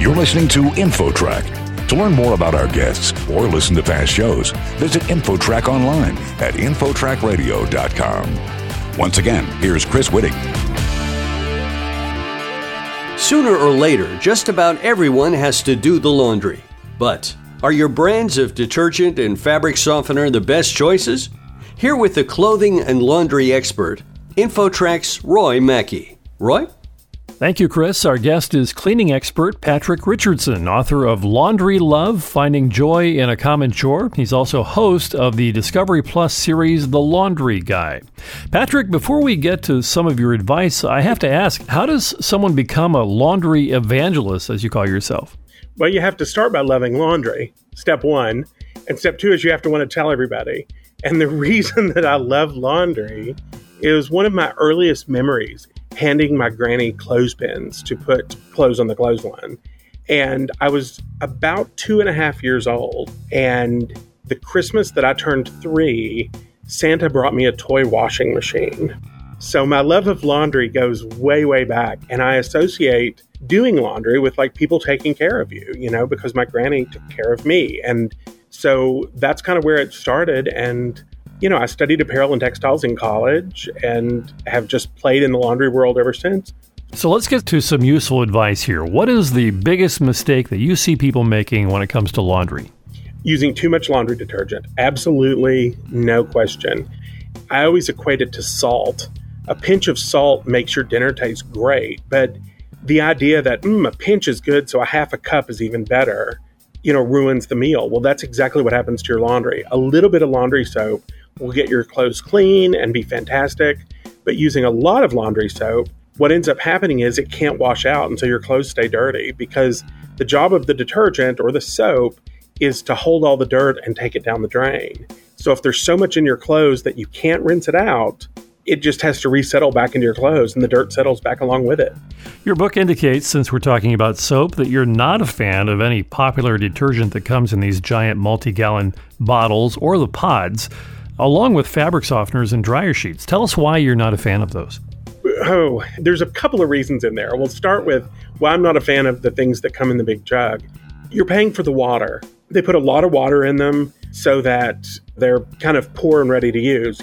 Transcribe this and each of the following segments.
You're listening to InfoTrack. To learn more about our guests or listen to past shows, visit InfoTrack online at InfoTrackRadio.com. Once again, here's Chris Whitting. Sooner or later, just about everyone has to do the laundry. But are your brands of detergent and fabric softener the best choices? Here with the clothing and laundry expert, InfoTrack's Roy Mackey. Roy? Thank you, Chris. Our guest is cleaning expert Patrick Richardson, author of Laundry Love Finding Joy in a Common Chore. He's also host of the Discovery Plus series, The Laundry Guy. Patrick, before we get to some of your advice, I have to ask how does someone become a laundry evangelist, as you call yourself? Well, you have to start by loving laundry, step one. And step two is you have to want to tell everybody. And the reason that I love laundry is one of my earliest memories handing my granny clothespins to put clothes on the clothesline. And I was about two and a half years old. And the Christmas that I turned three, Santa brought me a toy washing machine. So my love of laundry goes way, way back. And I associate doing laundry with like people taking care of you, you know, because my granny took care of me. And so that's kind of where it started. And you know, I studied apparel and textiles in college and have just played in the laundry world ever since. So let's get to some useful advice here. What is the biggest mistake that you see people making when it comes to laundry? Using too much laundry detergent. Absolutely no question. I always equate it to salt. A pinch of salt makes your dinner taste great, but the idea that mm, a pinch is good, so a half a cup is even better, you know, ruins the meal. Well, that's exactly what happens to your laundry. A little bit of laundry soap will get your clothes clean and be fantastic. But using a lot of laundry soap, what ends up happening is it can't wash out until your clothes stay dirty because the job of the detergent or the soap is to hold all the dirt and take it down the drain. So if there's so much in your clothes that you can't rinse it out, it just has to resettle back into your clothes and the dirt settles back along with it. Your book indicates, since we're talking about soap, that you're not a fan of any popular detergent that comes in these giant multi gallon bottles or the pods along with fabric softeners and dryer sheets. Tell us why you're not a fan of those. Oh, there's a couple of reasons in there. We'll start with why I'm not a fan of the things that come in the big jug. You're paying for the water. They put a lot of water in them so that they're kind of pour and ready to use,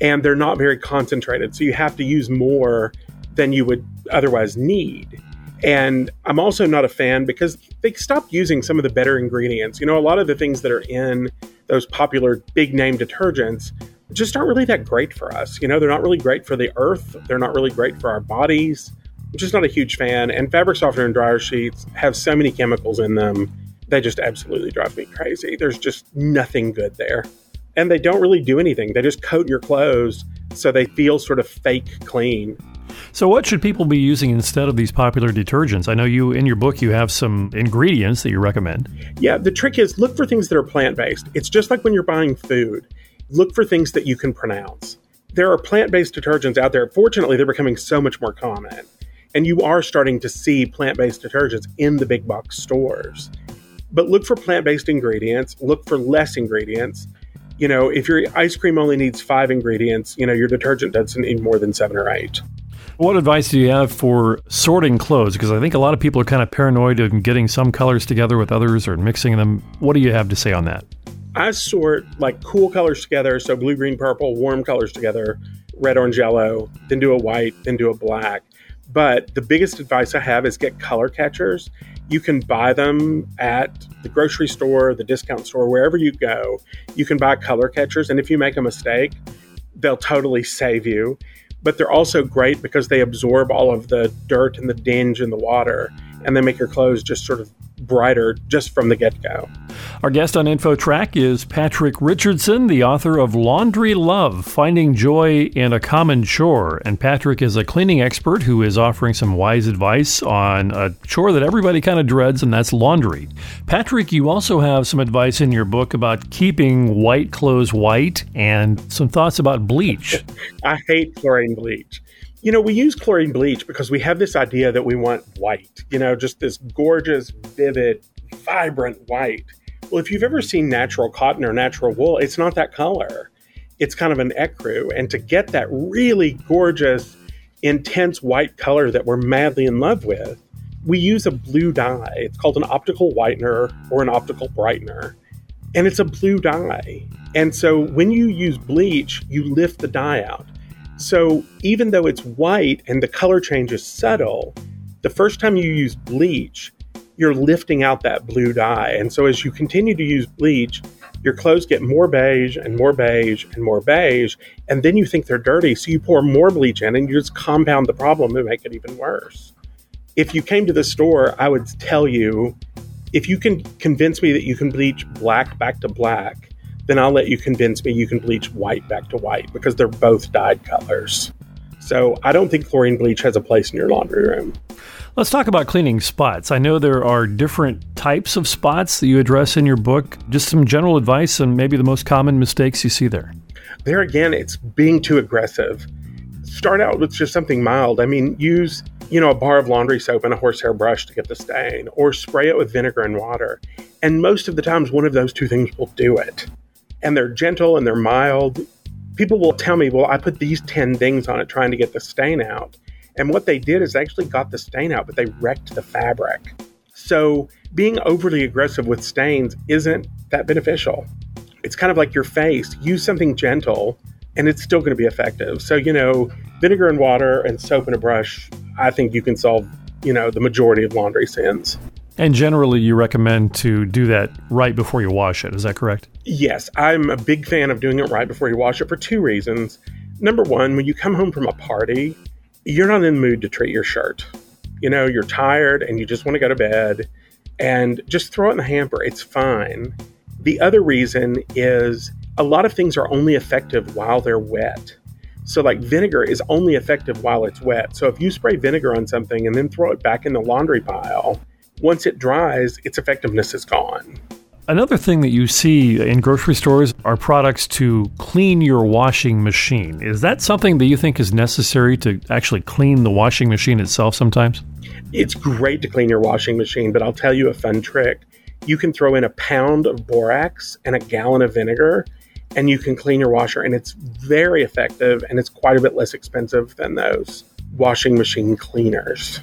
and they're not very concentrated. So you have to use more than you would otherwise need. And I'm also not a fan because they stopped using some of the better ingredients. You know, a lot of the things that are in those popular big name detergents just aren't really that great for us. You know, they're not really great for the earth, they're not really great for our bodies. I'm just not a huge fan. And fabric softener and dryer sheets have so many chemicals in them, they just absolutely drive me crazy. There's just nothing good there. And they don't really do anything, they just coat your clothes so they feel sort of fake clean. So, what should people be using instead of these popular detergents? I know you, in your book, you have some ingredients that you recommend. Yeah, the trick is look for things that are plant based. It's just like when you're buying food, look for things that you can pronounce. There are plant based detergents out there. Fortunately, they're becoming so much more common. And you are starting to see plant based detergents in the big box stores. But look for plant based ingredients, look for less ingredients. You know, if your ice cream only needs five ingredients, you know, your detergent doesn't need more than seven or eight. What advice do you have for sorting clothes? Because I think a lot of people are kind of paranoid of getting some colors together with others or mixing them. What do you have to say on that? I sort like cool colors together, so blue, green, purple, warm colors together, red, orange, yellow, then do a white, then do a black. But the biggest advice I have is get color catchers. You can buy them at the grocery store, the discount store, wherever you go. You can buy color catchers, and if you make a mistake, they'll totally save you but they're also great because they absorb all of the dirt and the dinge in the water and they make your clothes just sort of brighter just from the get go. Our guest on InfoTrack is Patrick Richardson, the author of Laundry Love Finding Joy in a Common Chore. And Patrick is a cleaning expert who is offering some wise advice on a chore that everybody kind of dreads, and that's laundry. Patrick, you also have some advice in your book about keeping white clothes white and some thoughts about bleach. I hate chlorine bleach you know, we use chlorine bleach because we have this idea that we want white, you know, just this gorgeous, vivid, vibrant white. Well, if you've ever seen natural cotton or natural wool, it's not that color. It's kind of an ecru. And to get that really gorgeous, intense white color that we're madly in love with, we use a blue dye. It's called an optical whitener or an optical brightener. And it's a blue dye. And so when you use bleach, you lift the dye out. So even though it's white and the color change is subtle, the first time you use bleach, you're lifting out that blue dye. And so as you continue to use bleach, your clothes get more beige and more beige and more beige, and then you think they're dirty, so you pour more bleach in and you just compound the problem and make it even worse. If you came to the store, I would tell you if you can convince me that you can bleach black back to black, then I'll let you convince me you can bleach white back to white because they're both dyed colors. So I don't think chlorine bleach has a place in your laundry room. Let's talk about cleaning spots. I know there are different types of spots that you address in your book. Just some general advice and maybe the most common mistakes you see there. There again, it's being too aggressive. Start out with just something mild. I mean, use, you know, a bar of laundry soap and a horsehair brush to get the stain, or spray it with vinegar and water. And most of the times, one of those two things will do it. And they're gentle and they're mild. People will tell me, well, I put these 10 things on it trying to get the stain out. And what they did is actually got the stain out, but they wrecked the fabric. So being overly aggressive with stains isn't that beneficial. It's kind of like your face. Use something gentle and it's still going to be effective. So, you know, vinegar and water and soap and a brush, I think you can solve, you know, the majority of laundry sins. And generally, you recommend to do that right before you wash it. Is that correct? Yes, I'm a big fan of doing it right before you wash it for two reasons. Number one, when you come home from a party, you're not in the mood to treat your shirt. You know, you're tired and you just want to go to bed and just throw it in the hamper. It's fine. The other reason is a lot of things are only effective while they're wet. So, like vinegar is only effective while it's wet. So, if you spray vinegar on something and then throw it back in the laundry pile, once it dries, its effectiveness is gone. Another thing that you see in grocery stores are products to clean your washing machine. Is that something that you think is necessary to actually clean the washing machine itself sometimes? It's great to clean your washing machine, but I'll tell you a fun trick. You can throw in a pound of borax and a gallon of vinegar, and you can clean your washer, and it's very effective and it's quite a bit less expensive than those washing machine cleaners.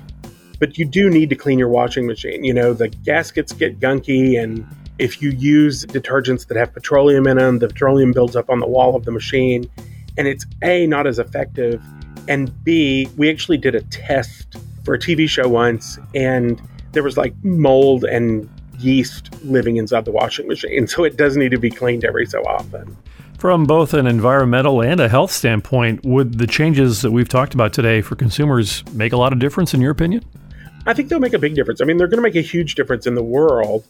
But you do need to clean your washing machine. You know, the gaskets get gunky and if you use detergents that have petroleum in them, the petroleum builds up on the wall of the machine, and it's A, not as effective, and B, we actually did a test for a TV show once, and there was like mold and yeast living inside the washing machine. So it does need to be cleaned every so often. From both an environmental and a health standpoint, would the changes that we've talked about today for consumers make a lot of difference in your opinion? I think they'll make a big difference. I mean, they're going to make a huge difference in the world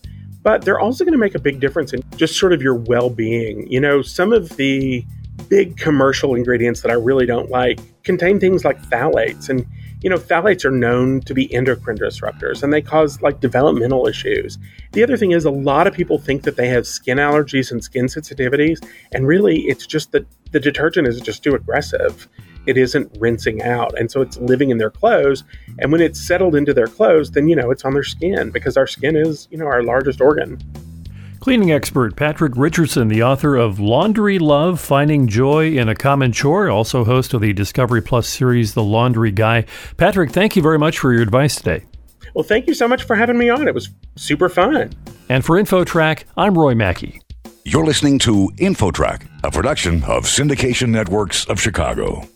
but they're also going to make a big difference in just sort of your well being. You know, some of the big commercial ingredients that I really don't like contain things like phthalates. And, you know, phthalates are known to be endocrine disruptors and they cause like developmental issues. The other thing is, a lot of people think that they have skin allergies and skin sensitivities. And really, it's just that the detergent is just too aggressive it isn't rinsing out. And so it's living in their clothes. And when it's settled into their clothes, then, you know, it's on their skin because our skin is, you know, our largest organ. Cleaning expert Patrick Richardson, the author of Laundry Love Finding Joy in a Common Chore, also host of the Discovery Plus series, The Laundry Guy. Patrick, thank you very much for your advice today. Well, thank you so much for having me on. It was super fun. And for InfoTrack, I'm Roy Mackey. You're listening to InfoTrack, a production of Syndication Networks of Chicago.